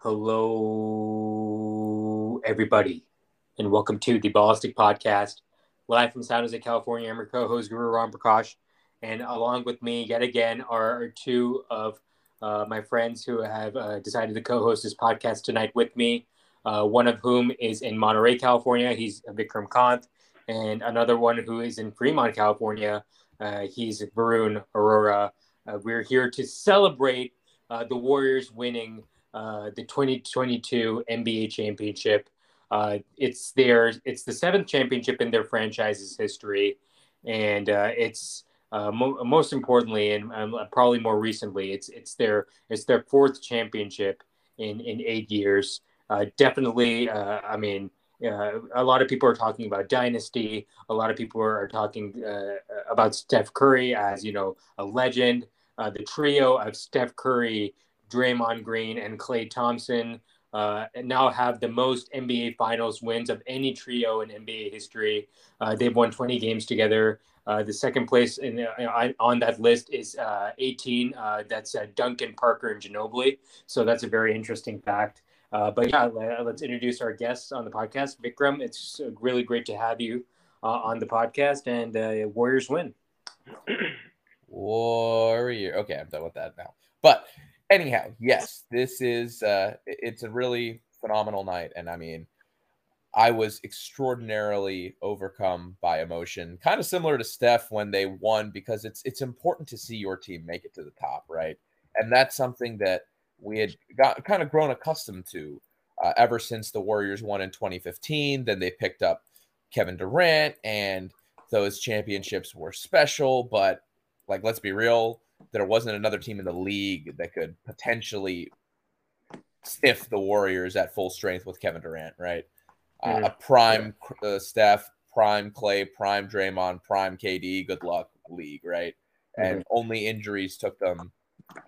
Hello, everybody, and welcome to the Ballistic Podcast, live from San Jose, California. I'm your co-host Guru Ram Prakash, and along with me, yet again, are two of uh, my friends who have uh, decided to co-host this podcast tonight with me. Uh, one of whom is in Monterey, California. He's Vikram Kant, and another one who is in Fremont, California. Uh, he's Varun Aurora. Uh, we're here to celebrate uh, the Warriors winning uh, the 2022 NBA championship. Uh, it's their it's the seventh championship in their franchise's history, and uh, it's uh, mo- most importantly and um, probably more recently, it's it's their it's their fourth championship in in eight years. Uh, definitely, I mean. a lot of people are talking about dynasty. A lot of people are, talking about Steph Curry as you know a legend. the trio of Steph Curry, Draymond Green and Klay Thompson uh, now have the most NBA Finals wins of any trio in NBA history. Uh, they've won 20 games together. Uh, the second place in, uh, on that list is uh, 18. Uh, that's Duncan Parker and Ginobili. So that's a very interesting fact. but yeah, let's introduce our guests on the podcast. Vikram, it's really great to have you on the podcast, and Warriors win. Warrior. Okay, I'm done with that now. But anyhow, yes, this is uh, it's a really phenomenal night, and I mean, I was extraordinarily overcome by emotion, kind of similar to Steph when they won, because it's it's important to see your team make it to the top, right? And that's something that we had got kind of grown accustomed to uh, ever since the Warriors won in 2015. Then they picked up Kevin Durant, and those championships were special. But like, let's be real, there wasn't another team in the league that could potentially stiff the Warriors at full strength with Kevin Durant, right? Mm-hmm. Uh, a prime uh, Steph, prime Klay, prime Draymond, prime KD. Good luck, league, right? Mm-hmm. And only injuries took them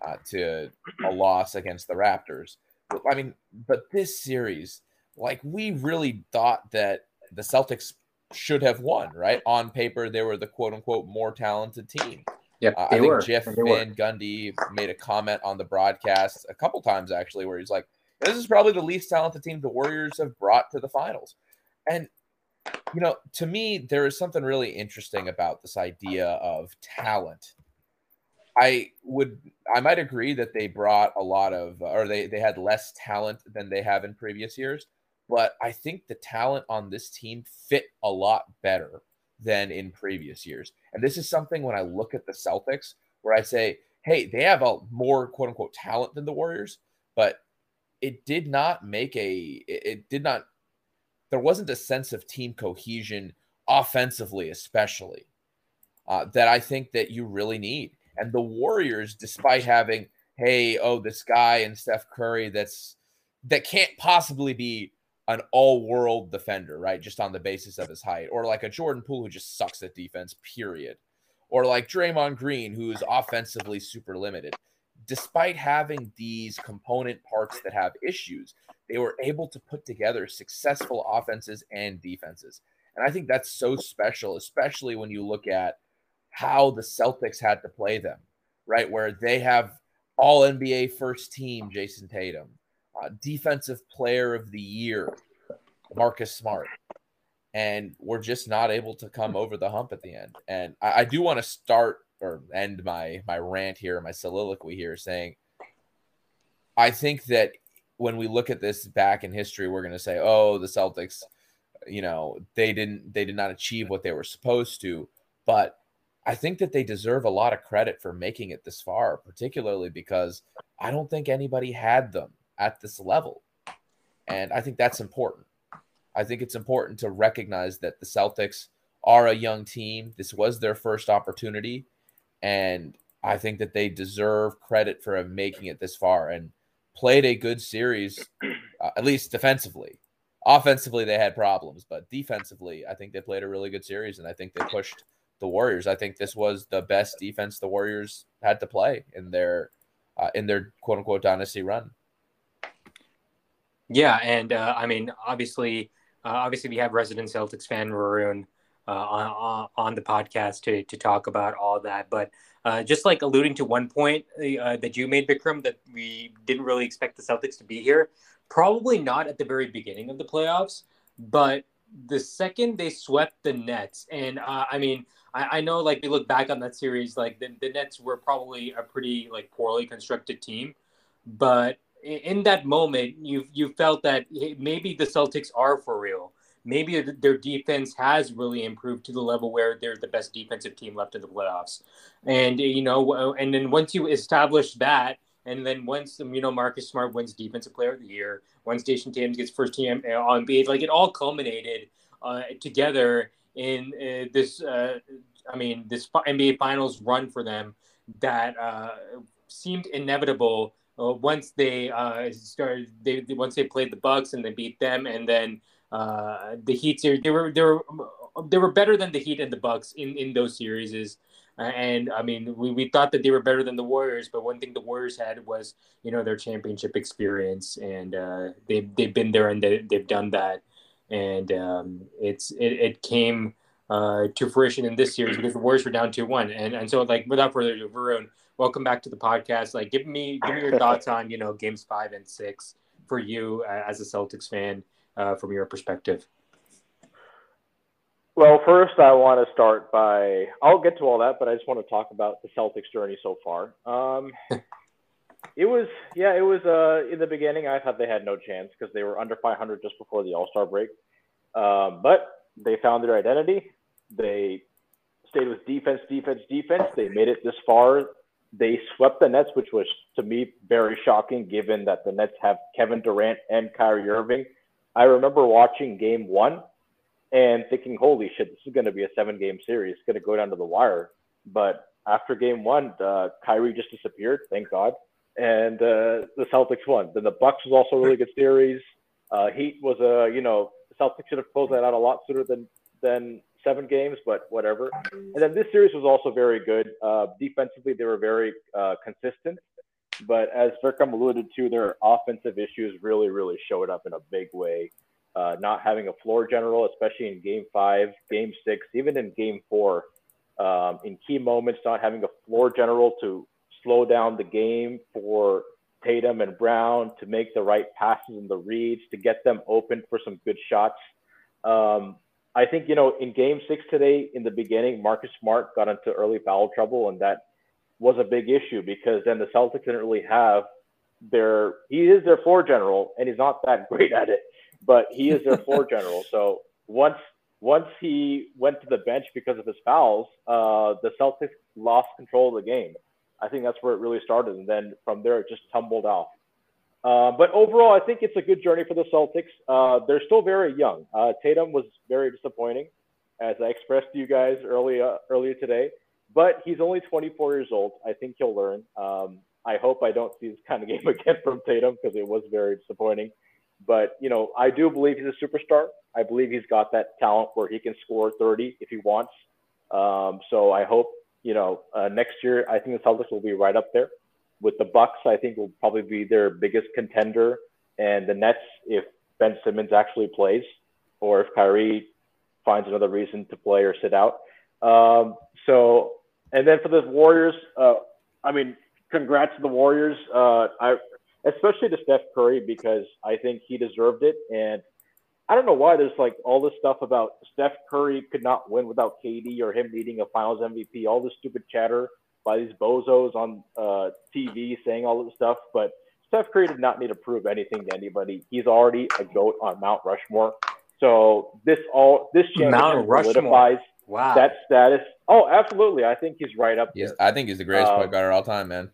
uh, to a loss against the Raptors. But, I mean, but this series, like we really thought that the Celtics should have won, right? On paper, they were the quote unquote more talented team. Yeah, uh, I think were. Jeff Van Gundy made a comment on the broadcast a couple times actually, where he's like, "This is probably the least talented team the Warriors have brought to the finals," and you know, to me, there is something really interesting about this idea of talent. I would, I might agree that they brought a lot of, or they they had less talent than they have in previous years, but I think the talent on this team fit a lot better than in previous years. And this is something when I look at the Celtics where I say, hey, they have a more quote unquote talent than the Warriors, but it did not make a, it, did not, there wasn't a sense of team cohesion offensively, especially uh, that I think that you really need. And the Warriors, despite having, hey, oh, this guy and Steph Curry that's, that can't possibly be an all-world defender, right? Just on the basis of his height, or like a Jordan Poole who just sucks at defense, period, or like Draymond Green who is offensively super limited. Despite having these component parts that have issues, they were able to put together successful offenses and defenses. And I think that's so special, especially when you look at how the Celtics had to play them, right? Where they have all NBA first team Jayson Tatum uh, defensive player of the year, Marcus Smart. And we're just not able to come over the hump at the end. And I, I do want to start or end my my rant here, my soliloquy here, saying I think that when we look at this back in history, we're going to say, "Oh, the Celtics, you know, they didn't they did not achieve what they were supposed to." But I think that they deserve a lot of credit for making it this far, particularly because I don't think anybody had them at this level. And I think that's important. I think it's important to recognize that the Celtics are a young team. This was their first opportunity. And I think that they deserve credit for making it this far and played a good series, uh, at least defensively. Offensively, they had problems, but defensively, I think they played a really good series. And I think they pushed the Warriors. I think this was the best defense the Warriors had to play in their uh, in their quote unquote dynasty run. Yeah, and uh, I mean, obviously, uh, obviously, we have resident Celtics fan Varun. uh, on, on the podcast to, to talk about all that. But uh, just like alluding to one point uh, that you made, Vikram, that we didn't really expect the Celtics to be here. Probably not at the very beginning of the playoffs, but the second they swept the Nets, and uh, I mean, I, I, know like we look back on that series, like the, the Nets were probably a pretty like poorly constructed team, but in, that moment, you you felt that maybe the Celtics are for real maybe their defense has really improved to the level where they're the best defensive team left in the playoffs. And you know, and then once you establish that, and then once you know Marcus Smart wins Defensive Player of the Year, once Jayson Tatum gets first team on base, like it all culminated uh, together in uh, this. Uh, I mean, this NBA Finals run for them that uh, seemed inevitable. Uh, once they uh, started, they once they played the Bucks and they beat them, and then uh, the Heat series they were they were they were better than the Heat and the Bucks in in those series. And I mean, we, we thought that they were better than the Warriors, but one thing the Warriors had was you know their championship experience, and uh, they they've been there and they, they've done that, and um, it's it, it came uh, to fruition in this series because the Warriors were down two one, and and so like without further ado, Varun, welcome back to the podcast. Like, give me give me your thoughts on you know games five and six for you uh, as a Celtics fan uh, from your perspective? Well, first, I want to start by I'll get to all that, but I just want to talk about the Celtics journey so far. Um, it was, yeah, it was. Uh, in the beginning, I thought they had no chance because they were under 500 just before the All Star break. Um, but they found their identity. They stayed with defense, defense, defense. They made it this far. They swept the Nets, which was to me very shocking, given that the Nets have Kevin Durant and Kyrie Irving I remember watching game one and thinking, holy shit, this is going to be a seven game series. It's going to go down to the wire. But after game one, uh, Kyrie just disappeared, thank God. And uh, the Celtics won. Then the Bucks was also a really good series. Uh, Heat was a, you know, Celtics should have closed that out a lot sooner than than seven games, but whatever. And then this series was also very good. Uh, defensively, they were very uh, consistent. But as Vikram alluded to, their offensive issues really, really showed up in a big way. Uh, not having a floor general, especially in game five, game six, even in game four, um, in key moments, not having a floor general to slow down the game for Tatum and Brown to make the right passes and the reads to get them open for some good shots. Um, I think, you know, in game six today, in the beginning, Marcus Smart got into early foul trouble, and that was a big issue because then the Celtics didn't really have their he is their floor general and he's not that great at it, but he is their floor general. So once once he went to the bench because of his fouls, uh, the Celtics lost control of the game. I think that's where it really started, and then from there it just tumbled off. Uh, but overall, I think it's a good journey for the Celtics. Uh, they're still very young. Uh, Tatum was very disappointing, as I expressed to you guys earlier earlier today but he's only 24 years old. I think he'll learn. Um, I hope I don't see this kind of game again from Tatum because it was very disappointing. But you know, I do believe he's a superstar. I believe he's got that talent where he can score 30 if he wants. Um, so I hope you know uh, next year. I think the Celtics will be right up there with the Bucks. I think will probably be their biggest contender, and the Nets if Ben Simmons actually plays, or if Kyrie finds another reason to play or sit out. Um, so and then for the Warriors, uh, I mean, congrats to the Warriors. Uh, I especially to Steph Curry because I think he deserved it. And I don't know why there's like all this stuff about Steph Curry could not win without KD or him needing a Finals MVP. All this stupid chatter by these bozos on uh, TV saying all this stuff, but Steph Curry did not need to prove anything to anybody. He's already a goat on Mount Rushmore. So this all this championship solidifies wow. that status Oh, absolutely. I think he's right up yes, there. I think he's the greatest point guard of all time, man.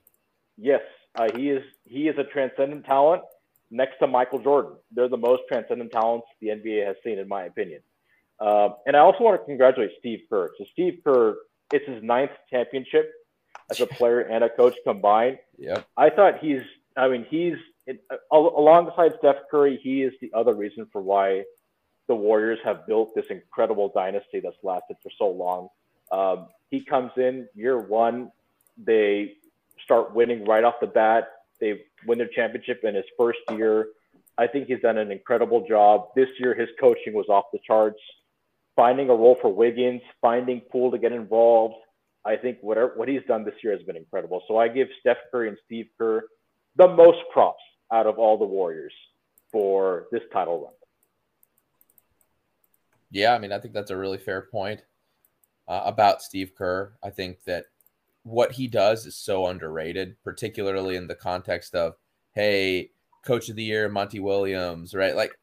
Yes, uh, he is. He is a transcendent talent next to Michael Jordan. They're the most transcendent talents the NBA has seen, in my opinion. Uh, and I also want to congratulate Steve Kerr. So Steve Kerr, it's his ninth championship as a player and a coach combined. Yeah. I thought he's. I mean, he's uh, alongside Steph Curry. He is the other reason for why the Warriors have built this incredible dynasty that's lasted for so long. Um, he comes in year one, they start winning right off the bat. They win their championship in his first year. I think he's done an incredible job. This year, his coaching was off the charts. finding a role for Wiggins, finding Poole to get involved. I think whatever what he's done this year has been incredible. So I give Steph Curry and Steve Kerr the most props out of all the Warriors for this title run. Yeah, I mean, I think that's a really fair point uh, about Steve Kerr. I think that what he does is so underrated, particularly in the context of, hey, coach of the year, Monty Williams, right? Like,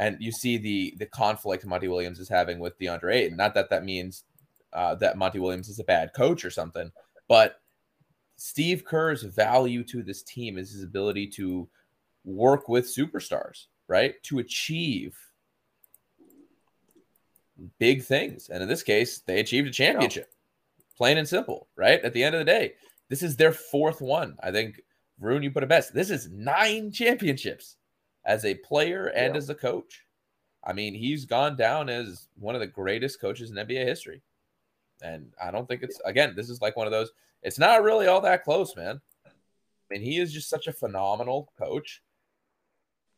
and you see the the conflict Monty Williams is having with DeAndre Ayton. Not that that means uh, that Monty Williams is a bad coach or something, but Steve Kerr's value to this team is his ability to work with superstars, right? To achieve big things. And in this case, they achieved a championship. Plain and simple, right? At the end of the day, this is their fourth one. I think Varun, you put it best. This is nine championships as a player and yeah. as a coach. I mean, he's gone down as one of the greatest coaches in NBA history. And I don't think it's again, this is like one of those, it's not really all that close, man. I mean, he is just such a phenomenal coach.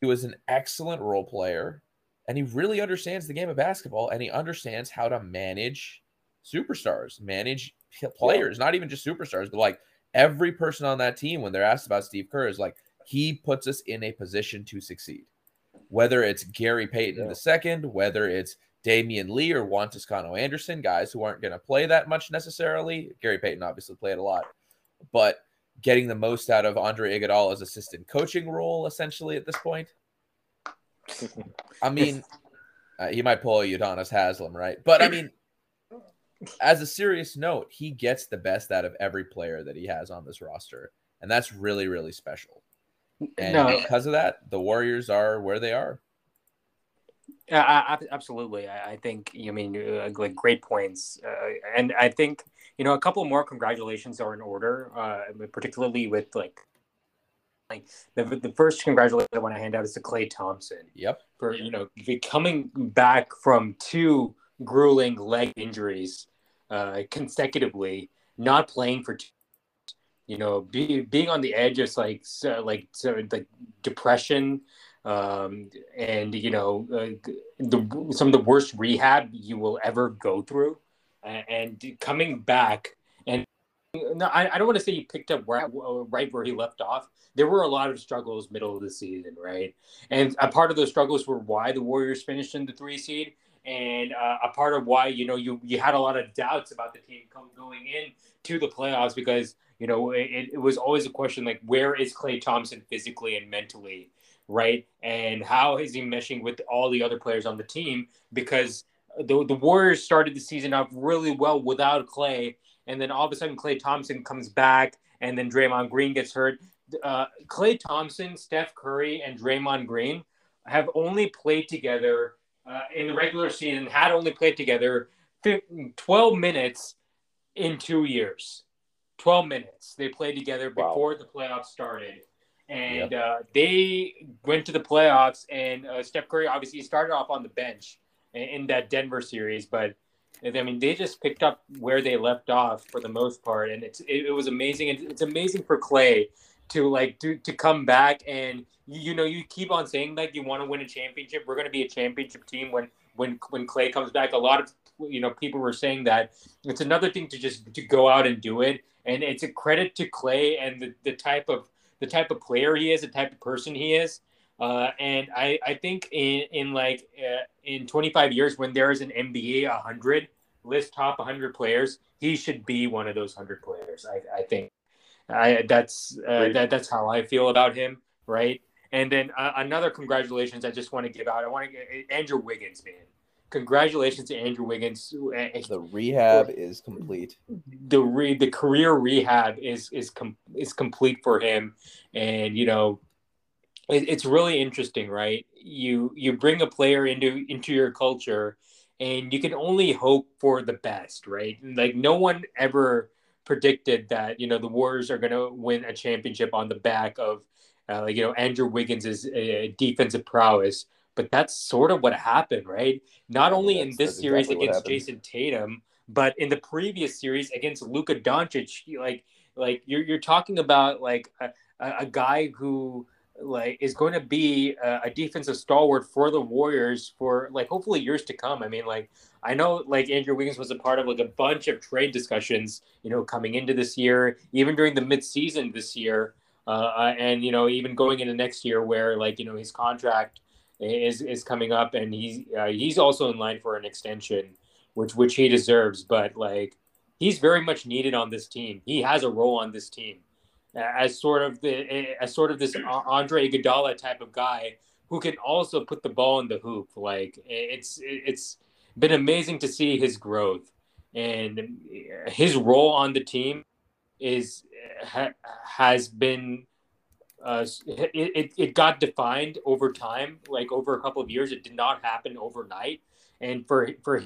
He was an excellent role player and he really understands the game of basketball and he understands how to manage superstars, manage players, not even just superstars, but like every person on that team when they're asked about Steve Kerr is like he puts us in a position to succeed. Whether it's Gary Payton yeah. second, whether it's Damion Lee or Juan Toscano Anderson, guys who aren't going to play that much necessarily. Gary Payton obviously played a lot, but getting the most out of Andre Iguodala's assistant coaching role essentially at this point. I mean, uh, he might pull a Udonis Haslem, right? But I mean, as a serious note, he gets the best out of every player that he has on this roster, and that's really, really special. And no. because of that, the Warriors are where they are. Yeah, absolutely. I think you mean uh, like great points, uh, and I think you know a couple more congratulations are in order, uh, particularly with like like the, the first congratulations I want to hand out is to Klay Thompson. Yep. For you know coming back from two grueling leg injuries uh, consecutively, not playing for two, you know, be, being on the edge of like so, like so, like depression, um, and you know uh, the some of the worst rehab you will ever go through, and coming back and no, I, I don't want to say he picked up right, right where he left off. There were a lot of struggles middle of the season, right? And a part of those struggles were why the Warriors finished in the three seed, and uh, a part of why you know you you had a lot of doubts about the team going in to the playoffs because you know it, it was always a question like where is Klay Thompson physically and mentally, right? And how is he meshing with all the other players on the team? Because the the Warriors started the season off really well without Klay, and then all of a sudden Klay Thompson comes back, and then Draymond Green gets hurt. Uh, Klay Thompson, Steph Curry, and Draymond Green have only played together uh, in the regular season. Had only played together 12 minutes in two years. 12 minutes they played together before wow. the playoffs started. And yep. uh, they went to the playoffs, and uh, Steph Curry obviously started off on the bench in, in that Denver series, but I mean, they just picked up where they left off for the most part, and it's it, it was amazing. And it's amazing for Klay to like to to come back and you, you know you keep on saying like you want to win a championship. We're going to be a championship team when when when Klay comes back. A lot of you know people were saying that it's another thing to just to go out and do it, and it's a credit to Klay and the, the type of the type of player he is, the type of person he is. Uh, and I, I think in, in like uh, in 25 years, when there is an NBA 100 list top 100 players, he should be one of those 100 players. I, I think I, that's uh, that, that's how I feel about him, right? And then uh, another congratulations I just want to give out. I want to get Andrew Wiggins, man. Congratulations to Andrew Wiggins. The rehab is complete. The re, the career rehab is is com- is complete for him, and you know it's really interesting, right? You you bring a player into into your culture, and you can only hope for the best, right? Like no one ever predicted that you know the Warriors are going to win a championship on the back of uh, you know Andrew Wiggins' uh, defensive prowess, but that's sort of what happened, right? Not only yeah, in this series exactly against Jayson Tatum, but in the previous series against Luka Doncic. Like like you're you're talking about like a, a guy who like is going to be a, a, defensive stalwart for the Warriors for like hopefully years to come. I mean, like I know like Andrew Wiggins was a part of like a bunch of trade discussions, you know, coming into this year, even during the midseason this year, uh, and you know even going into next year where like you know his contract is is coming up and he's uh, he's also in line for an extension, which which he deserves. But like he's very much needed on this team. He has a role on this team as sort of the as sort of this Andre Iguodala type of guy who can also put the ball in the hoop. Like it's it's been amazing to see his growth and his role on the team is ha, has been uh, it, it, it got defined over time like over a couple of years it did not happen overnight and for for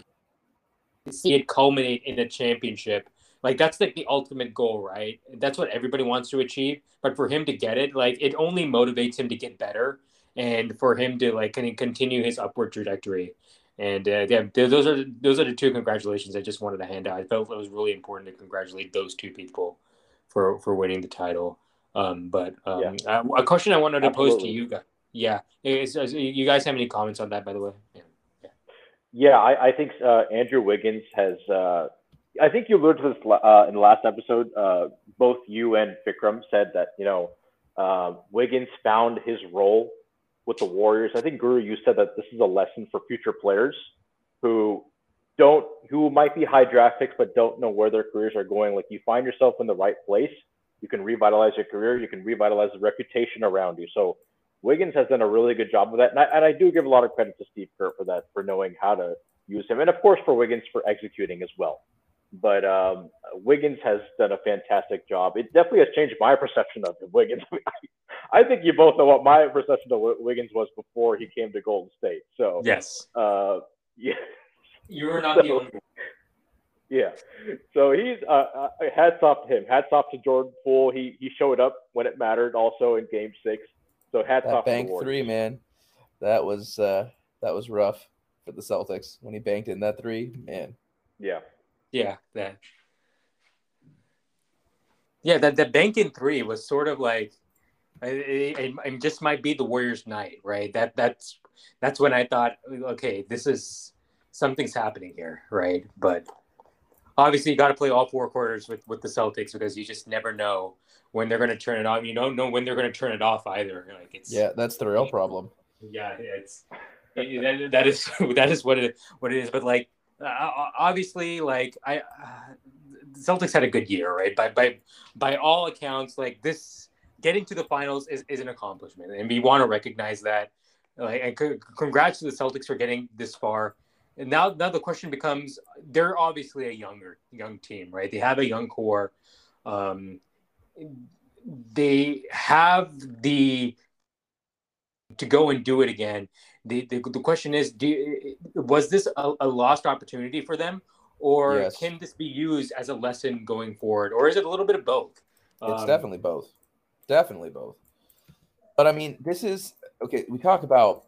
see it culminate in a championship like that's like the ultimate goal, right? That's what everybody wants to achieve. But for him to get it, like it only motivates him to get better and for him to like continue his upward trajectory. And uh, yeah, those are those are the two congratulations I just wanted to hand out. I felt it was really important to congratulate those two people for for winning the title. Um, but um, yeah. uh, a question I wanted to Absolutely. pose to you guys. Yeah, is, is, you guys have any comments on that, by the way? Yeah, yeah. yeah I, I think uh, Andrew Wiggins has uh, I think you alluded to this uh, in the last episode. Uh, both you and Vikram said that you know uh, Wiggins found his role with the Warriors. I think Guru, you said that this is a lesson for future players who don't, who might be high draft picks but don't know where their careers are going. Like you find yourself in the right place, you can revitalize your career, you can revitalize the reputation around you. So Wiggins has done a really good job of that, and I, and I do give a lot of credit to Steve Kerr for that, for knowing how to use him, and of course for Wiggins for executing as well but um, Wiggins has done a fantastic job. It definitely has changed my perception of Wiggins. I think you both know what my perception of Wiggins was before he came to Golden State. So yes, uh, yeah, you are not so, the only. Yeah, so he's uh, uh, hats off to him. Hats off to Jordan Poole. He he showed up when it mattered, also in Game Six. So hats that off. Bank three, man. That was uh, that was rough for the Celtics when he banked in that three, man. Yeah, yeah, that. Yeah, that the banking three was sort of like, it, it, it, just might be the Warriors' night, right? That that's that's when I thought, okay, this is something's happening here, right? But obviously, you got to play all four quarters with with the Celtics because you just never know when they're going to turn it on. You don't know when they're going to turn it off either. Like it's yeah, that's the real problem. Yeah, it's that, that is that is what it what it is. But like uh, obviously, like I, uh, Celtics had a good year, right? By by by all accounts, like this getting to the finals is, is an accomplishment, and we want to recognize that. Like, and c- congrats to the Celtics for getting this far. And now, now the question becomes: they're obviously a younger young team, right? They have a young core. Um, they have the to go and do it again the, the, the question is do, was this a, a, lost opportunity for them or yes. can this be used as a lesson going forward or is it a little bit of both it's um, definitely both definitely both but i mean this is okay we talk about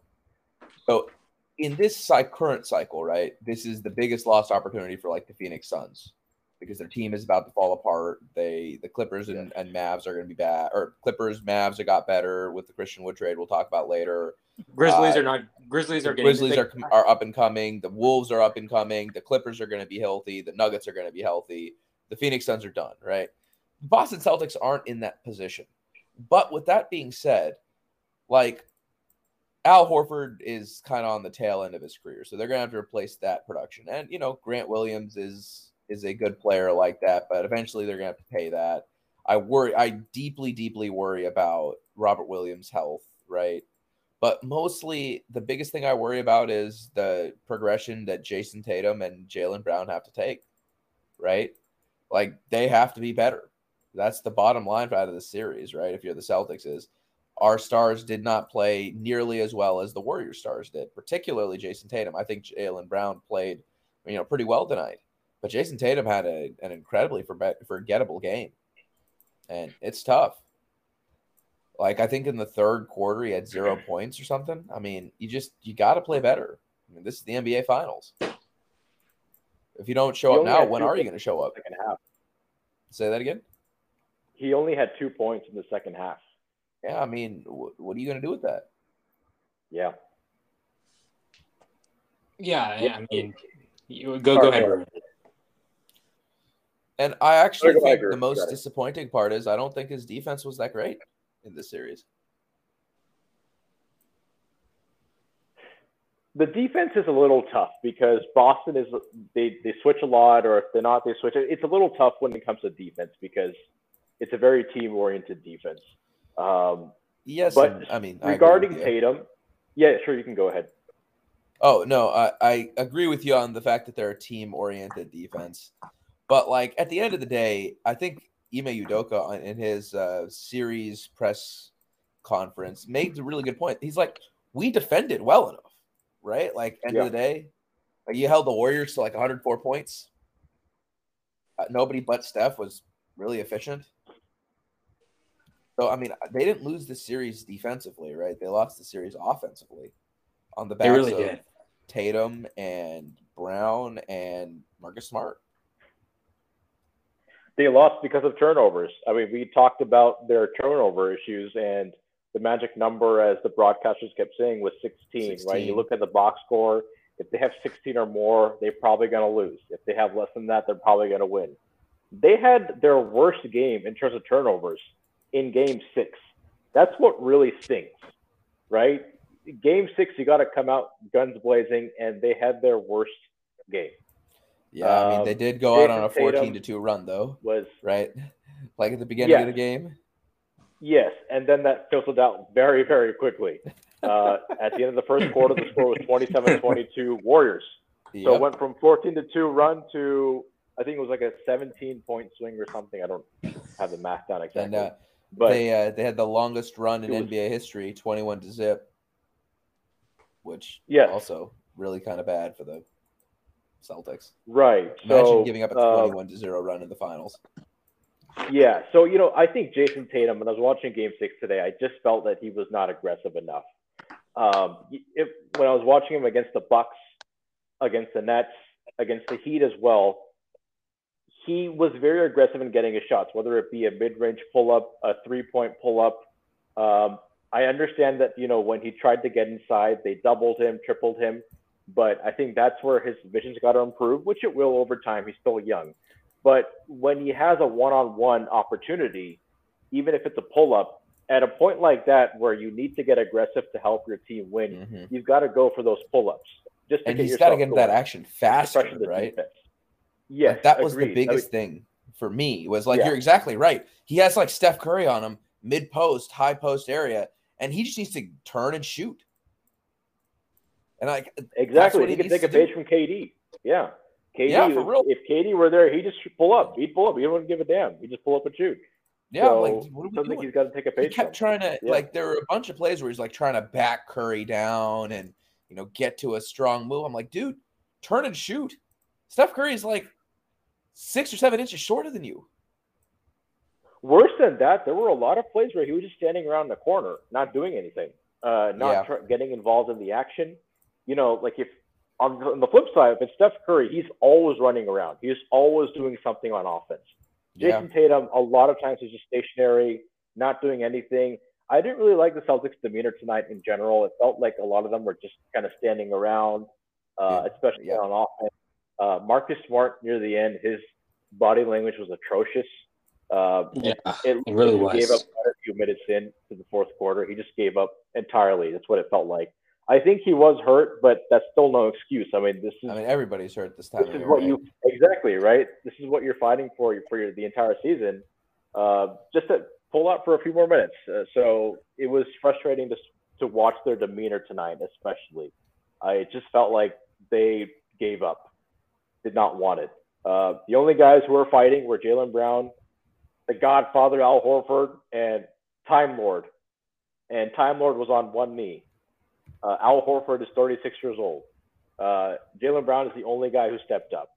so in this current cycle right this is the biggest lost opportunity for like the phoenix suns because their team is about to fall apart. They the Clippers and, and Mavs are going to be bad, or Clippers Mavs have got better with the Christian Wood trade. We'll talk about later. Grizzlies uh, are not. Grizzlies are getting, Grizzlies are are up and coming. The Wolves are up and coming. The Clippers are going to be healthy. The Nuggets are going to be healthy. The Phoenix Suns are done. Right. Boston Celtics aren't in that position. But with that being said, like Al Horford is kind of on the tail end of his career, so they're going to have to replace that production. And you know, Grant Williams is is a good player like that, but eventually they're going to have to pay that. I worry. I deeply, deeply worry about Robert Williams' health. Right. But mostly, the biggest thing I worry about is the progression that Jayson Tatum and Jaylen Brown have to take, right? Like they have to be better. That's the bottom line out of the series, right? If you're the Celtics, is our stars did not play nearly as well as the Warrior stars did, particularly Jayson Tatum. I think Jaylen Brown played, you know, pretty well tonight, but Jayson Tatum had a, an incredibly forgettable game, and it's tough. Like I think in the third quarter he had zero points or something. I mean, you just you got to play better. I mean, this is the NBA Finals. If you don't show up now, when are you going to show up? Second half. Say that again. He only had two points in the second half. Yeah, I mean, wh- what are you going to do with that? Yeah. Yeah, I I mean, you, go go ahead. And I actually Sorry, go ahead, think the most disappointing part is I don't think his defense was that great in this series. The defense is a little tough because Boston is they they switch a lot, or if they're not, they switch. It's a little tough when it comes to defense because it's a very team oriented defense. Um, Yes, But I mean, regarding you. Tatum, yeah, sure, you can go ahead. Oh no, I, I agree with you on the fact that they're a team oriented defense. But like at the end of the day, I think Ime Udoka in his uh, series press conference made a really good point. He's like, we defended well enough, right? Like end Yeah. of the day, like you held the Warriors to like 104 points. Uh, nobody but Steph was really efficient. So I mean, they didn't lose the series defensively, right? They lost the series offensively on the They backs really of did. Tatum and Brown and Marcus Smart. They lost because of turnovers. I mean, we talked about their turnover issues, and the magic number, as the broadcasters kept saying, was 16, right? You look at the box score. If they have 16 or more, they're probably going to lose. If they have less than that, they're probably going to win. They had their worst game in terms of turnovers in game six. That's what really stinks, right? Game six, you got to come out guns blazing, and they had their worst game. Yeah, I mean Um, they did go out on a 14 Tatum- to 2 run though, Was right? Like at the beginning of the game. Yes, and then that fizzled out very, very quickly. Uh, at the end of the first quarter, the score was 27-22 Warriors. So it went from 14 to 2 run to I think it was like a 17 point swing or something. I don't have the math down and exactly. uh, but they uh, they had the longest run in was- NBA history, 21 to zip, which yeah, also really kind of bad for the Celtics. right. Imagine so giving up a uh, 21 to 0 run in the finals. Yeah. So, you know, I think Jayson Tatum, when I was watching game six today, I just felt that he was not aggressive enough. Um, if, when I was watching him against the Bucks, against the Nets, against the Heat as well, he was very aggressive in getting his shots, whether it be a mid-range pull-up, a three-point pull-up. Um, I understand that, you know, when he tried to get inside, they doubled him, tripled him. But I think that's where his vision's got to improve, which it will over time. He's still young. But when he has a one-on-one opportunity, even if it's a pull-up, at a point like that where you need to get aggressive to help your team win, Mhm. you've got to go for those pull-ups. Just to And he's got to get into that action faster, right? defense. Yes, Like, that was agreed. the I biggest mean, thing for me was like Yeah. you're exactly right. He has like Steph Curry on him mid post, high post area, and he just needs to turn and shoot. And like Exactly. He he could take a to do. page from KD. Yeah. KD, Yeah, for if- real. if KD were there, he'd just pull up. He'd pull up. He wouldn't give a damn. He'd just pull up and shoot. yeah, so like what are we doing? he's got to take a page. He kept from. trying to Yeah. like there were a bunch of plays where he's like trying to back Curry down and you know get to a strong move. I'm like, dude, turn and shoot. Steph Curry is like six or seven inches shorter than you. Worse than that, there were a lot of plays where he was just standing around the corner, not doing anything, uh, not Yeah. tr- getting involved in the action. You know, like if on the, on the flip side, if it's Steph Curry, he's always running around. He's always doing something on offense. Yeah. Jayson Tatum, a lot of times, is just stationary, not doing anything. I didn't really like the Celtics' demeanor tonight in general. It felt like a lot of them were just kind of standing around, uh, Yeah, especially yeah. on offense. Uh, Marcus Smart near the end, his body language was atrocious. Uh, Yeah, it, it really he gave up quite a few minutes in to the fourth quarter. He just gave up entirely. That's what it felt like. I think he was hurt, but that's still no excuse. I mean, this is I mean, everybody's hurt this time. this of is year, what right? you exactly right. This is what you're fighting for for your, the entire season. Uh, just to pull out for a few more minutes. Uh, so it was frustrating to to watch their demeanor tonight, especially. I it just felt like they gave up, did not want it. Uh, the only guys who were fighting were Jaylen Brown, the Godfather Al Horford, and Time Lord. And Time Lord was on one knee. Uh, Al Horford is 36 years old. Uh, Jaylen Brown is the only guy who stepped up.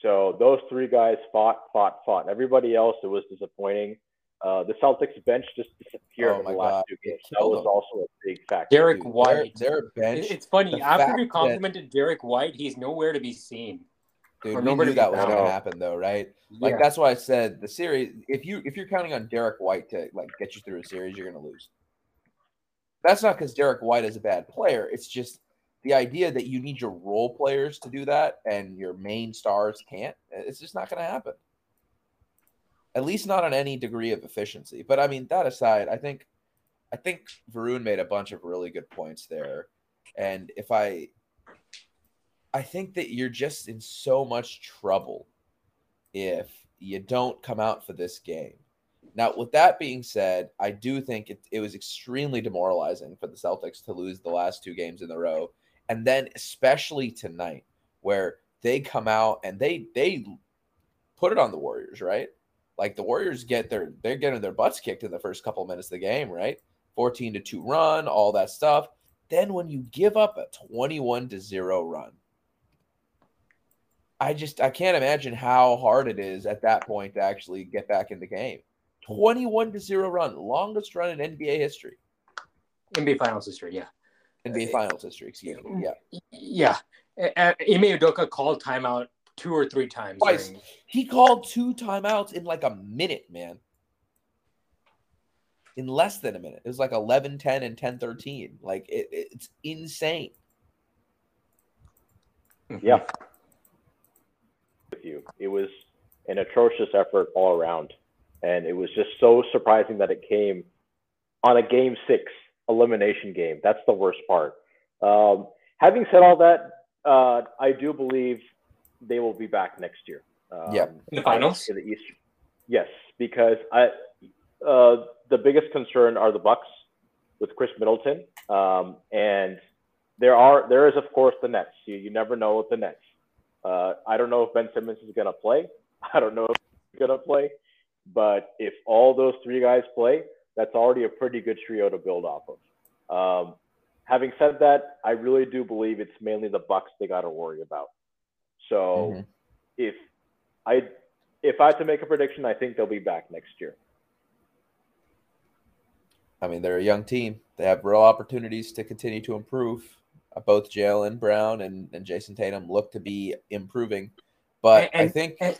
So those three guys fought, fought, fought. Everybody else, it was disappointing. Uh, the Celtics bench just disappeared Oh in the last God, two games. That was them. also a big factor. Derrick White. Their, their bench. It's funny. After fact we that- complimented Derrick White, he's nowhere to be seen. Dude, we knew that was going to happen, though, right? Like yeah. that's why I said the series. If you if you're counting on Derrick White to like get you through a series, you're going to lose. That's not because Derrick White is a bad player. It's just the idea that you need your role players to do that and your main stars can't. It's just not going to happen. At least not on any degree of efficiency. But I mean, that aside, I think I think Varun made a bunch of really good points there. And if I I think that you're just in so much trouble if you don't come out for this game. Now, with that being said, I do think it, it was extremely demoralizing for the Celtics to lose the last two games in a row. And then especially tonight, where they come out and they they put it on the Warriors, right? Like the Warriors get their they're getting their butts kicked in the first couple of minutes of the game, right? 14 to 2 run, all that stuff. Then when you give up a 21 to 0 run, I just I can't imagine how hard it is at that point to actually get back in the game. 21 to 0 run, longest run in NBA history. NBA finals history, yeah. NBA uh, finals history, excuse me. Yeah. Yeah. Ime Udoka called timeout two or three times. Twice. During... He called two timeouts in like a minute, man in less than a minute. It was like 11 10 and 10 13. Like it, it's insane. Yeah. With you. It was an atrocious effort all around. And it was just so surprising that it came on a game six elimination game. That's the worst part. Um, having said all that, uh, I do believe they will be back next year. Um, yeah, in the finals in the East. Yes, because I uh, the biggest concern are the Bucks with Khris Middleton, um, and there are there is of course the Nets. You you never know with the Nets. Uh, I don't know if Ben Simmons is going to play. I don't know if he's going to play, but if all those three guys play, that's already a pretty good trio to build off of. Um, having said that, I really do believe it's mainly the Bucks they got to worry about. So mm-hmm. if I if I had to make a prediction, I think they'll be back next year. I mean, they're a young team. They have real opportunities to continue to improve. Uh, both Jaylen Brown and, and Jayson Tatum look to be improving. But and, I think. And,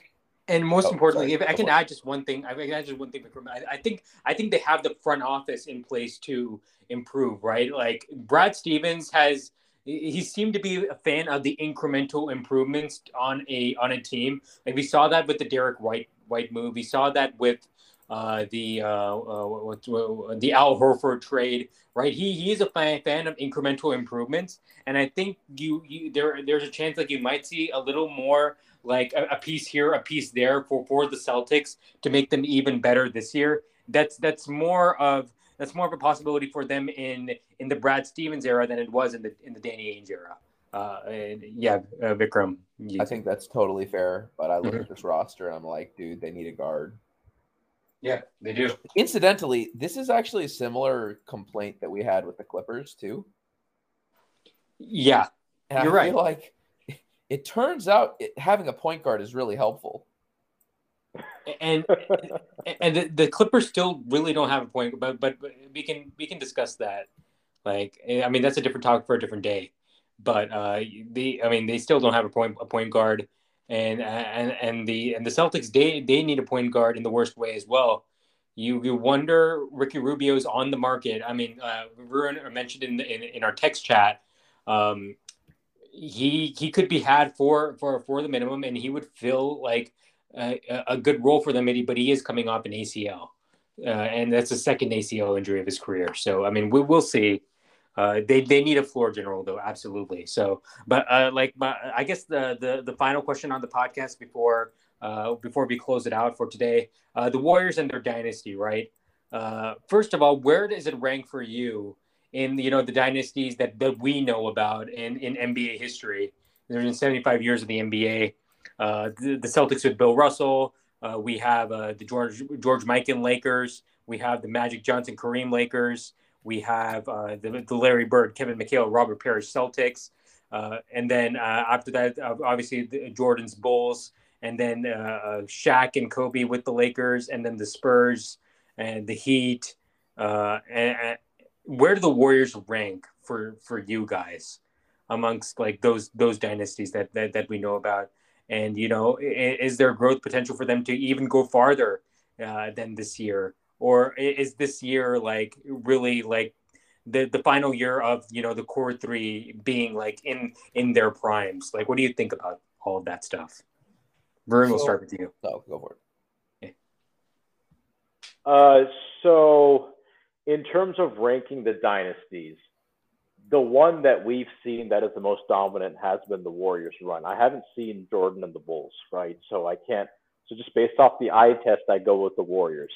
and most oh, importantly, sorry, if I can add just one thing, I can add just one thing. I, I think I think they have the front office in place to improve, right? Like Brad Stevens has he seemed to be a fan of the incremental improvements on a on a team. Like we saw that with the Derrick White White move. We saw that with uh, the uh, uh, the Al Horford trade, right? He he's a fan, fan of incremental improvements, and I think you, you there there's a chance like you might see a little more like a, a, piece here, a piece there for for the Celtics to make them even better this year. That's that's more of that's more of a possibility for them in in the Brad Stevens era than it was in the in the Danny Ainge era. Uh, and yeah, uh, Vikram. I think that's totally fair, but I look mm-hmm. at this roster and I'm like, dude, they need a guard. Yeah, they do. Incidentally, this is actually a similar complaint that we had with the Clippers too. Yeah, and you're I right. like it turns out it, having a point guard is really helpful. And and the, the, Clippers still really don't have a point, but, but but we can we can discuss that. Like, I mean, that's a different talk for a different day. But uh, the I mean, they still don't have a point a point guard and and and the and the Celtics they they need a point guard in the worst way as well. You you wonder Ricky Rubio's on the market. I mean, uh, Varun mentioned in, in in our text chat. Um, he he could be had for for for the minimum, and he would fill like a, a good role for them. But he is coming off an ACL, uh, and that's the second ACL injury of his career. So I mean, we will see. Uh, they they need a floor general though, absolutely. So, but uh, like, my, I guess the, the the final question on the podcast before uh, before we close it out for today, uh, the Warriors and their dynasty, right? Uh, first of all, where does it rank for you in you know the dynasties that that we know about in in NBA history? There's been 75 years of the NBA. Uh, the, the, Celtics with Bill Russell. We have the George George Mikan Lakers. We have the Magic Johnson Kareem Lakers. We have uh, the, the, Larry Bird, Kevin McHale, Robert Parish Celtics. Uh, and then uh, after that, obviously the Jordan's Bulls, and then uh, uh, Shaq and Kobe with the Lakers, and then the Spurs and the Heat. And, and, where do the Warriors rank for for you guys amongst like those those dynasties that that, that we know about? And you know, is there growth potential for them to even go farther uh, than this year, or is this year like really like the the final year of you know the core three being like in in their primes? Like, what do you think about all of that stuff? Varun, we'll start with you. No, go for it. Uh, so in terms of ranking the dynasties, the one that we've seen that is the most dominant has been the Warriors run. I haven't seen Jordan and the Bulls, right? So I can't. So just based off the eye test, I go with the Warriors.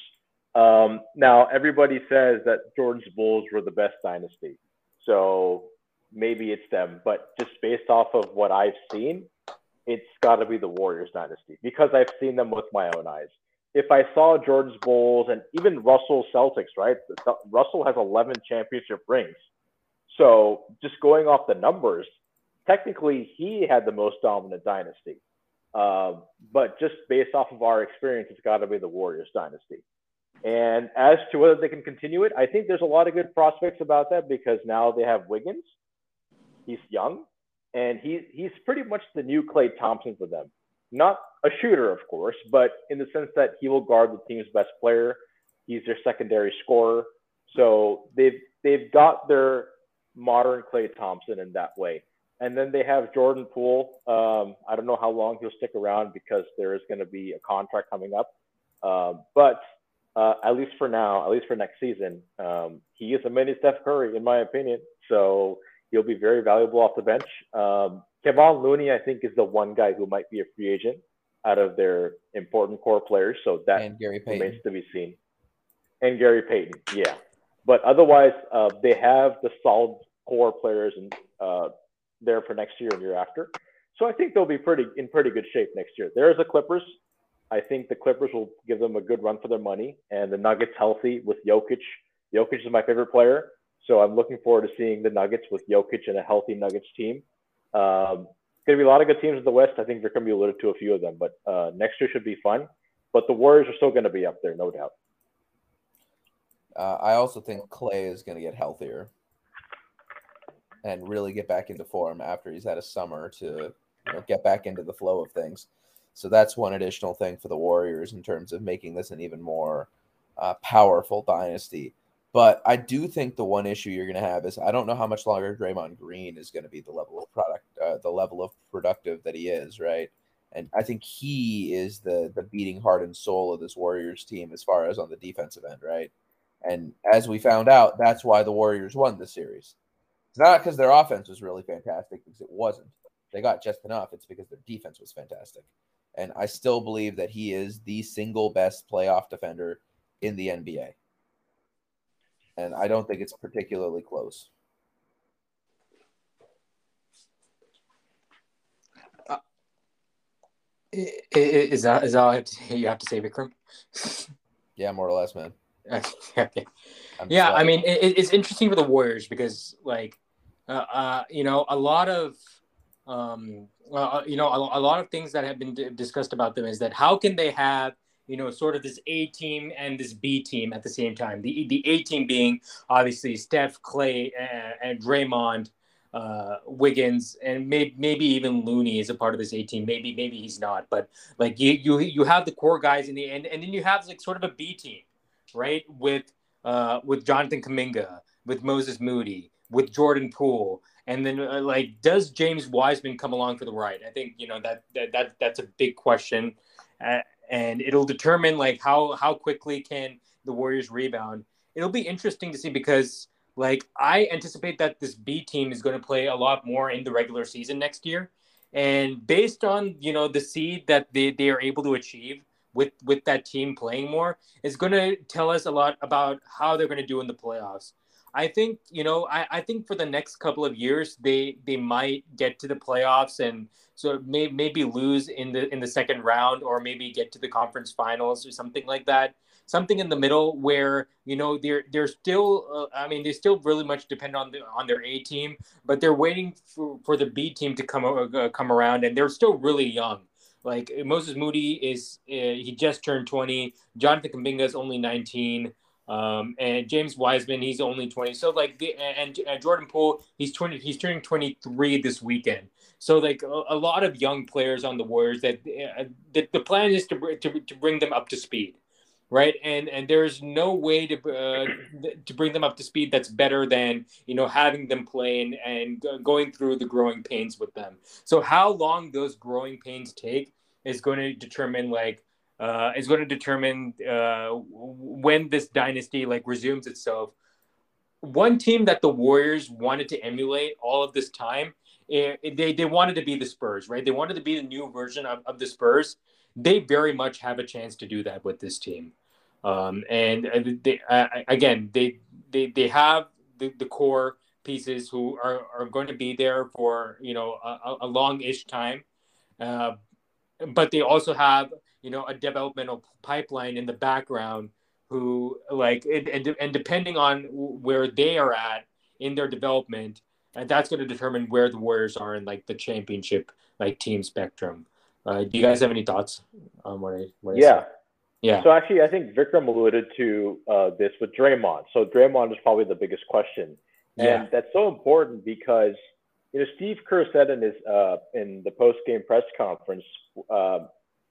Um, now everybody says that Jordan's Bulls were the best dynasty, so maybe it's them. But just based off of what I've seen, it's got to be the Warriors dynasty because I've seen them with my own eyes. If I saw Jordan's Bulls and even Russell Celtics, right? Russell has 11 championship rings. So just going off the numbers, technically he had the most dominant dynasty. Um, but just based off of our experience, it's got to be the Warriors dynasty. And as to whether they can continue it, I think there's a lot of good prospects about that because now they have Wiggins. He's young, and he he's pretty much the new Klay Thompson for them. Not a shooter, of course, but in the sense that he will guard the team's best player. He's their secondary scorer. So they've they've got their modern Klay Thompson in that way. And then they have Jordan Poole. Um, I don't know how long he'll stick around because there is going to be a contract coming up. Uh, but uh, at least for now, at least for next season, um, he is a mini Steph Curry, in my opinion. So he'll be very valuable off the bench. Um, Kevon Looney, I think, is the one guy who might be a free agent out of their important core players. So that and Gary remains to be seen. And Gary Payton, yeah. But otherwise, uh, they have the solid core players and uh, there for next year and year after. So I think they'll be pretty in pretty good shape next year. There's the Clippers. I think the Clippers will give them a good run for their money, and the Nuggets healthy with Jokic. Jokic is my favorite player, so I'm looking forward to seeing the Nuggets with Jokic and a healthy Nuggets team. Um, going to be a lot of good teams in the West. I think can be alluded to a few of them, but uh, next year should be fun. But the Warriors are still going to be up there, no doubt. Uh, I also think Klay is going to get healthier and really get back into form after he's had a summer to you know, get back into the flow of things. So that's one additional thing for the Warriors in terms of making this an even more uh, powerful dynasty. But I do think the one issue you're going to have is I don't know how much longer Draymond Green is going to be the level of product, uh, the level of productive that he is, right? And I think he is the the beating heart and soul of this Warriors team as far as on the defensive end, right? And as we found out, that's why the Warriors won the series. It's not because their offense was really fantastic, because it wasn't. They got just enough. It's because their defense was fantastic. And I still believe that he is the single best playoff defender in the NBA. And I don't think it's particularly close. Uh, is that is that all you have to say, Vikram? yeah, more or less, man. okay. yeah, I mean, it, it's interesting for the Warriors because, like, uh, uh, you know, a lot of, um, uh, you know, a, a, lot of things that have been d- discussed about them is that how can they have, you know, sort of this A team and this B team at the same time? The the A team being obviously Steph, Klay, and, and Draymond, uh, Wiggins, and maybe maybe even Looney is a part of this A team. Maybe maybe he's not, but like you you you have the core guys in the end, and then you have like sort of a B team right? With uh, with Jonathan Kuminga, with Moses Moody, with Jordan Poole, and then uh, like, does James Wiseman come along for the ride? I think you know that that, that that's a big question, uh, and it'll determine like how how quickly can the Warriors rebound. It'll be interesting to see because like I anticipate that this B team is going to play a lot more in the regular season next year. And based on you know the seed that they, they are able to achieve, with with that team playing more is going to tell us a lot about how they're going to do in the playoffs. I think you know I, I think for the next couple of years they they might get to the playoffs and so may, maybe lose in the in the second round or maybe get to the conference finals or something like that something in the middle where you know they're they're still uh, I mean they still really much depend on the on their A team but they're waiting for, for the B team to come uh, come around and they're still really young like Moses Moody is uh, he just turned 20. Jonathan Kuminga is only 19. Um, and James Wiseman, he's only 20. So like the and, and Jordan Poole, he's 20. He's turning 23 this weekend. So like a, a lot of young players on the Warriors that uh, the, the plan is to, to to bring them up to speed, right? And and there's no way to uh, to bring them up to speed that's better than you know having them play and, and going through the growing pains with them. So how long those growing pains take is going to determine like uh, is going to determine uh, when this dynasty like resumes itself. One team that the Warriors wanted to emulate all of this time, it, it, they they wanted to be the Spurs, right? They wanted to be the new version of, of the Spurs. They very much have a chance to do that with this team, um, and they, uh, again, they they they have the, the core pieces who are, are going to be there for you know a, a long-ish time, uh, but they also have you know a developmental pipeline in the background who like and, and depending on where they are at in their development and that's going to determine where the warriors are in like the championship like team spectrum. Uh, do you guys have any thoughts on what I, what yeah said? yeah. So actually i think vikram alluded to uh, this with draymond. So draymond is probably the biggest question. And yeah. that's so important because you know steve kerr said in his uh, in the post game press conference uh,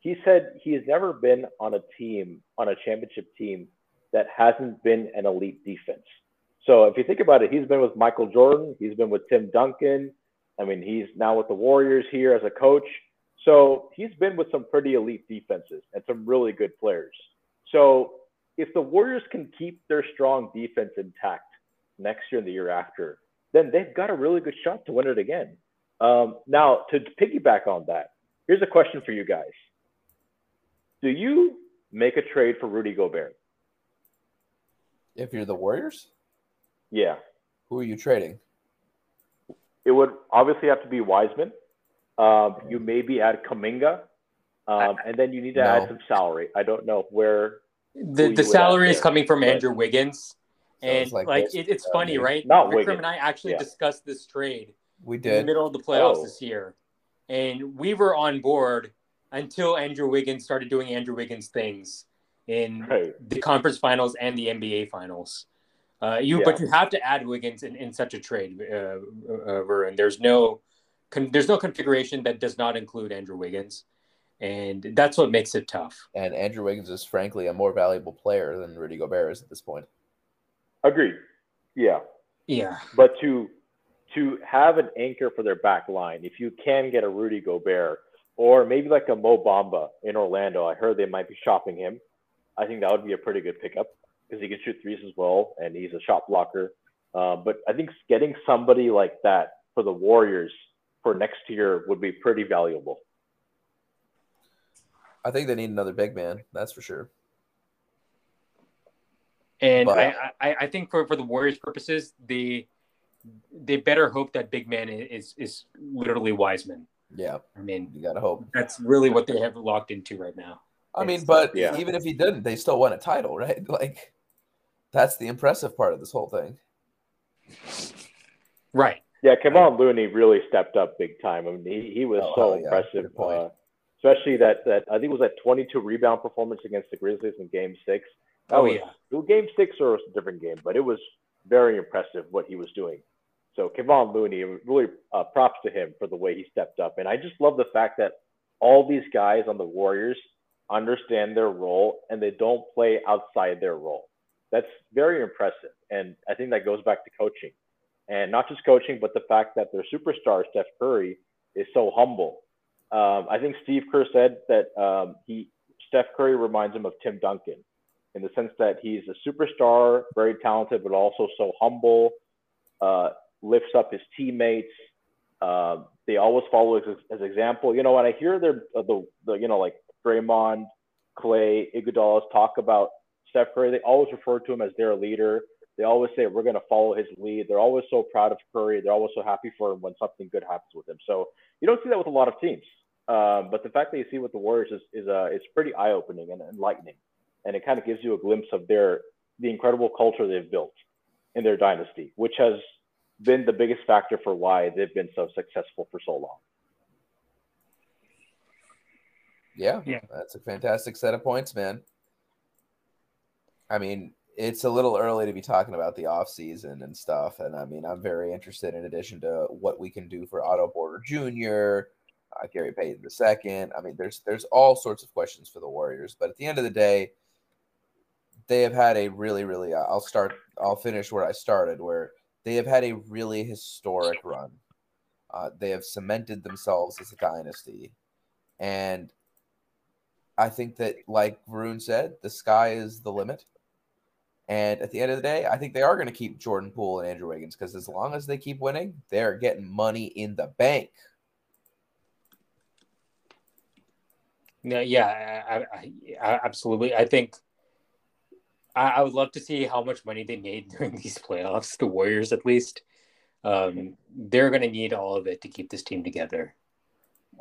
he said he's never been on a team, on a championship team that hasn't been an elite defense. So if you think about it, he's been with Michael Jordan, he's been with Tim Duncan. I mean, he's now with the Warriors here as a coach. So he's been with some pretty elite defenses and some really good players. So if the Warriors can keep their strong defense intact next year and the year after, then they've got a really good shot to win it again. Um, now, to piggyback on that, here's a question for you guys. Do you make a trade for Rudy Gobert? If you're the Warriors? Yeah. Who are you trading? It would obviously have to be Wiseman. Um, you maybe add Kuminga, um, and then you need to no. add some salary. I don't know where. The the salary is coming from Andrew Wiggins, so and like, like it, it's uh, funny, right? Not Vikram Wiggins. and I actually yeah. discussed this trade. We did in the middle of the playoffs oh. this year, and we were on board until Andrew Wiggins started doing Andrew Wiggins things in right. the conference finals and the NBA finals. Uh, you, Yeah. but you have to add Wiggins in, in such a trade, uh, uh, Varun. There's no, con- there's no configuration that does not include Andrew Wiggins, and that's what makes it tough. And Andrew Wiggins is frankly a more valuable player than Rudy Gobert is at this point. Agreed. Yeah, Yeah, but to to have an anchor for their back line, if you can get a Rudy Gobert or maybe like a Mo Bamba in Orlando, I heard they might be shopping him. I think that would be a pretty good pickup because he can shoot threes as well, and he's a shot blocker. Uh, but I think getting somebody like that for the Warriors for next year would be pretty valuable. I think they need another big man. That's for sure. And But- I, I, I think for, for the Warriors' purposes, they they better hope that big man is is literally Wiseman. Yeah, I mean, you gotta hope. that's really what they have locked into right now. I mean, It's- but yeah. even if he didn't, they still won a title, right? Like, that's the impressive part of this whole thing. Right. Yeah, Kevon Looney really stepped up big time. I mean, he, he was Oh, so yeah. impressive. Uh, especially that that I think it was that 22 rebound performance against the Grizzlies in Game Six. Oh yeah. Game Six or was a different game, but it was very impressive what he was doing. So Kevon Looney, really uh, props to him for the way he stepped up, and I just love the fact that all these guys on the Warriors understand their role and they don't play outside their role. That's very impressive, and I think that goes back to coaching, and not just coaching, but the fact that their superstar Steph Curry is so humble. Um, I think Steve Kerr said that um, he Steph Curry reminds him of Tim Duncan in the sense that he's a superstar, very talented, but also so humble, uh, lifts up his teammates. Uh, they always follow as, example. You know, when I hear their uh, the, the you know like Draymond, Klay, Iguodala talk about Steph Curry, they always refer to him as their leader. They always say we're going to follow his lead. They're always so proud of Curry. They're always so happy for him when something good happens with him. So you don't see that with a lot of teams. Um, but the fact that you see with the Warriors is is uh, is pretty eye opening and enlightening, and it kind of gives you a glimpse of their the incredible culture they've built in their dynasty, which has been the biggest factor for why they've been so successful for so long. Yeah, Yeah. that's a fantastic set of points, man. I mean, it's a little early to be talking about the off season and stuff. And I mean, I'm very interested in addition to what we can do for Otto Porter Jr., uh, Gary Payton II. I mean, there's there's all sorts of questions for the Warriors, but at the end of the day, they have had a really, really. Uh, I'll start. I'll finish where I started, where they have had a really historic run. Uh, they have cemented themselves as a dynasty, and I think that, like Varun said, the sky is the limit. And at the end of the day, I think they are going to keep Jordan Poole and Andrew Wiggins because as long as they keep winning, they're getting money in the bank. No, yeah, I, I, absolutely. I think I, I, would love to see how much money they made during these playoffs. The Warriors, at least, um, they're going to need all of it to keep this team together.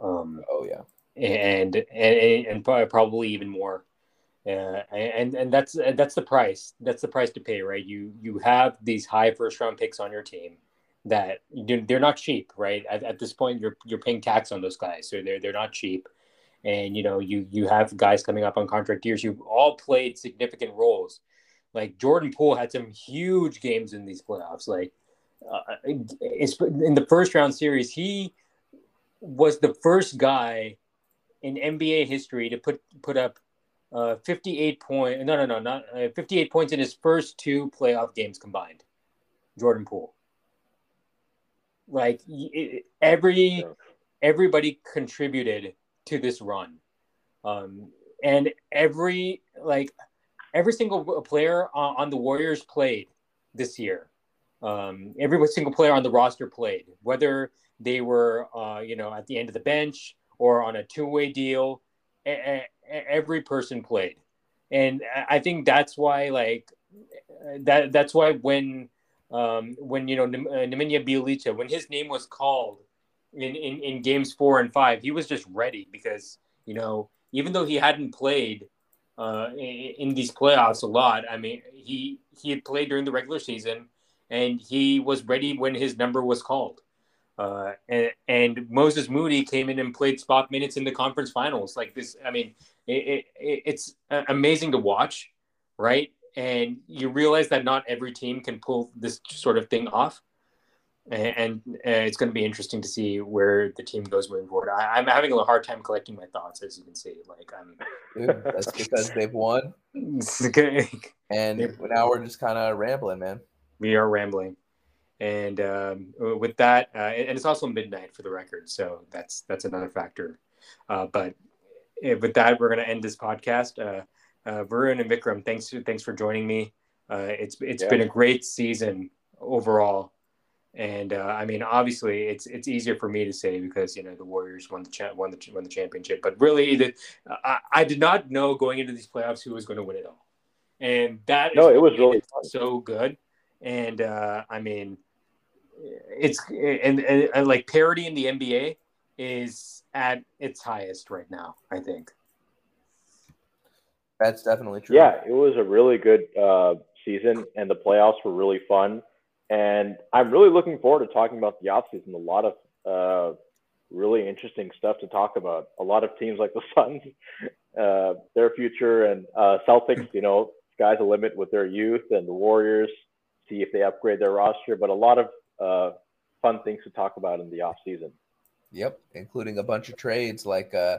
Um, oh yeah, and and and probably even more. Uh, and and that's that's the price. That's the price to pay, right? You you have these high first round picks on your team that they're not cheap, right? At, at this point, you're you're paying tax on those guys, so they're they're not cheap. And you know you you have guys coming up on contract years. You've all played significant roles. Like Jordan Poole had some huge games in these playoffs. Like uh, in the first round series, he was the first guy in NBA history to put put up uh, 58 point. No, no, no, not uh, 58 points in his first two playoff games combined. Jordan Poole. Like every everybody contributed to this run, um, and every like every single player on, on the Warriors played this year. Um, every single player on the roster played, whether they were uh, you know at the end of the bench or on a two-way deal every person played, and I think that's why like that that's why when um, when you know uh, Nemanja Bjelica when his name was called in, in in games four and five, he was just ready because you know even though he hadn't played uh, in, these playoffs a lot, I mean he he had played during the regular season and he was ready when his number was called. Uh, and, and, Moses Moody came in and played spot minutes in the conference finals. Like this, I mean, it, it, it's amazing to watch, right? And you realize that not every team can pull this sort of thing off. And, and uh, it's going to be interesting to see where the team goes moving forward. I, am having a hard time collecting my thoughts, as you can see. Like I'm, Dude, that's because they've won, and now we're just kind of rambling, man. We are rambling. And um, with that, uh, and it's also midnight for the record, so that's that's another factor. Uh, but eh, with that, we're going to end this podcast. Uh, uh, Varun and Vikram, thanks thanks for joining me. Uh, it's it's yeah. been a great season overall, and uh, I mean, obviously, it's it's easier for me to say because you know the Warriors won the cha- won the won the championship, but really, the, I, I did not know going into these playoffs who was going to win it all, and that no, it was really so good. And uh, I mean, it's and, and, and, like parity in the NBA is at its highest right now. I think that's definitely true. Yeah, it was a really good uh, season, and the playoffs were really fun. And I'm really looking forward to talking about the offseason. A lot of uh, really interesting stuff to talk about. A lot of teams like the Suns, uh, their future, and uh, Celtics. You know, sky's the limit with their youth, and the Warriors. See if they upgrade their roster. But a lot of uh, fun things to talk about in the off season. Yep, including a bunch of trades like uh,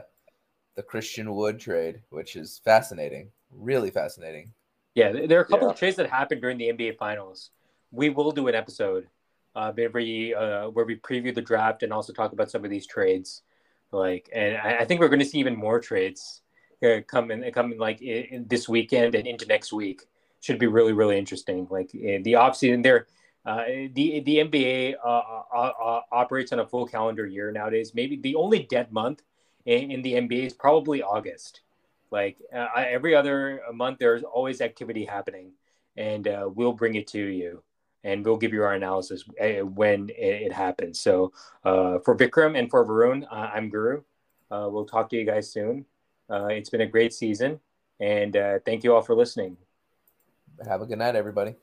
the Christian Wood trade, which is fascinating, really fascinating. Yeah, there are a couple yeah. of trades that happened during the NBA Finals. We will do an episode uh, every uh, where we preview the draft and also talk about some of these trades. Like, and I, I think we're going to see even more trades uh, in like in, in this weekend and into next week. Should be really, really interesting. Like in the offseason, there uh, the the NBA uh, uh, uh, operates on a full calendar year nowadays. Maybe the only dead month in, in the NBA is probably August. Like every other month, there's always activity happening, and we'll bring it to you, and we'll give you our analysis uh, when it, happens. So uh, for Vikram and for Varun, uh, I'm Guru. we'll talk to you guys soon. it's been a great season, and thank you all for listening. Have a good night, everybody.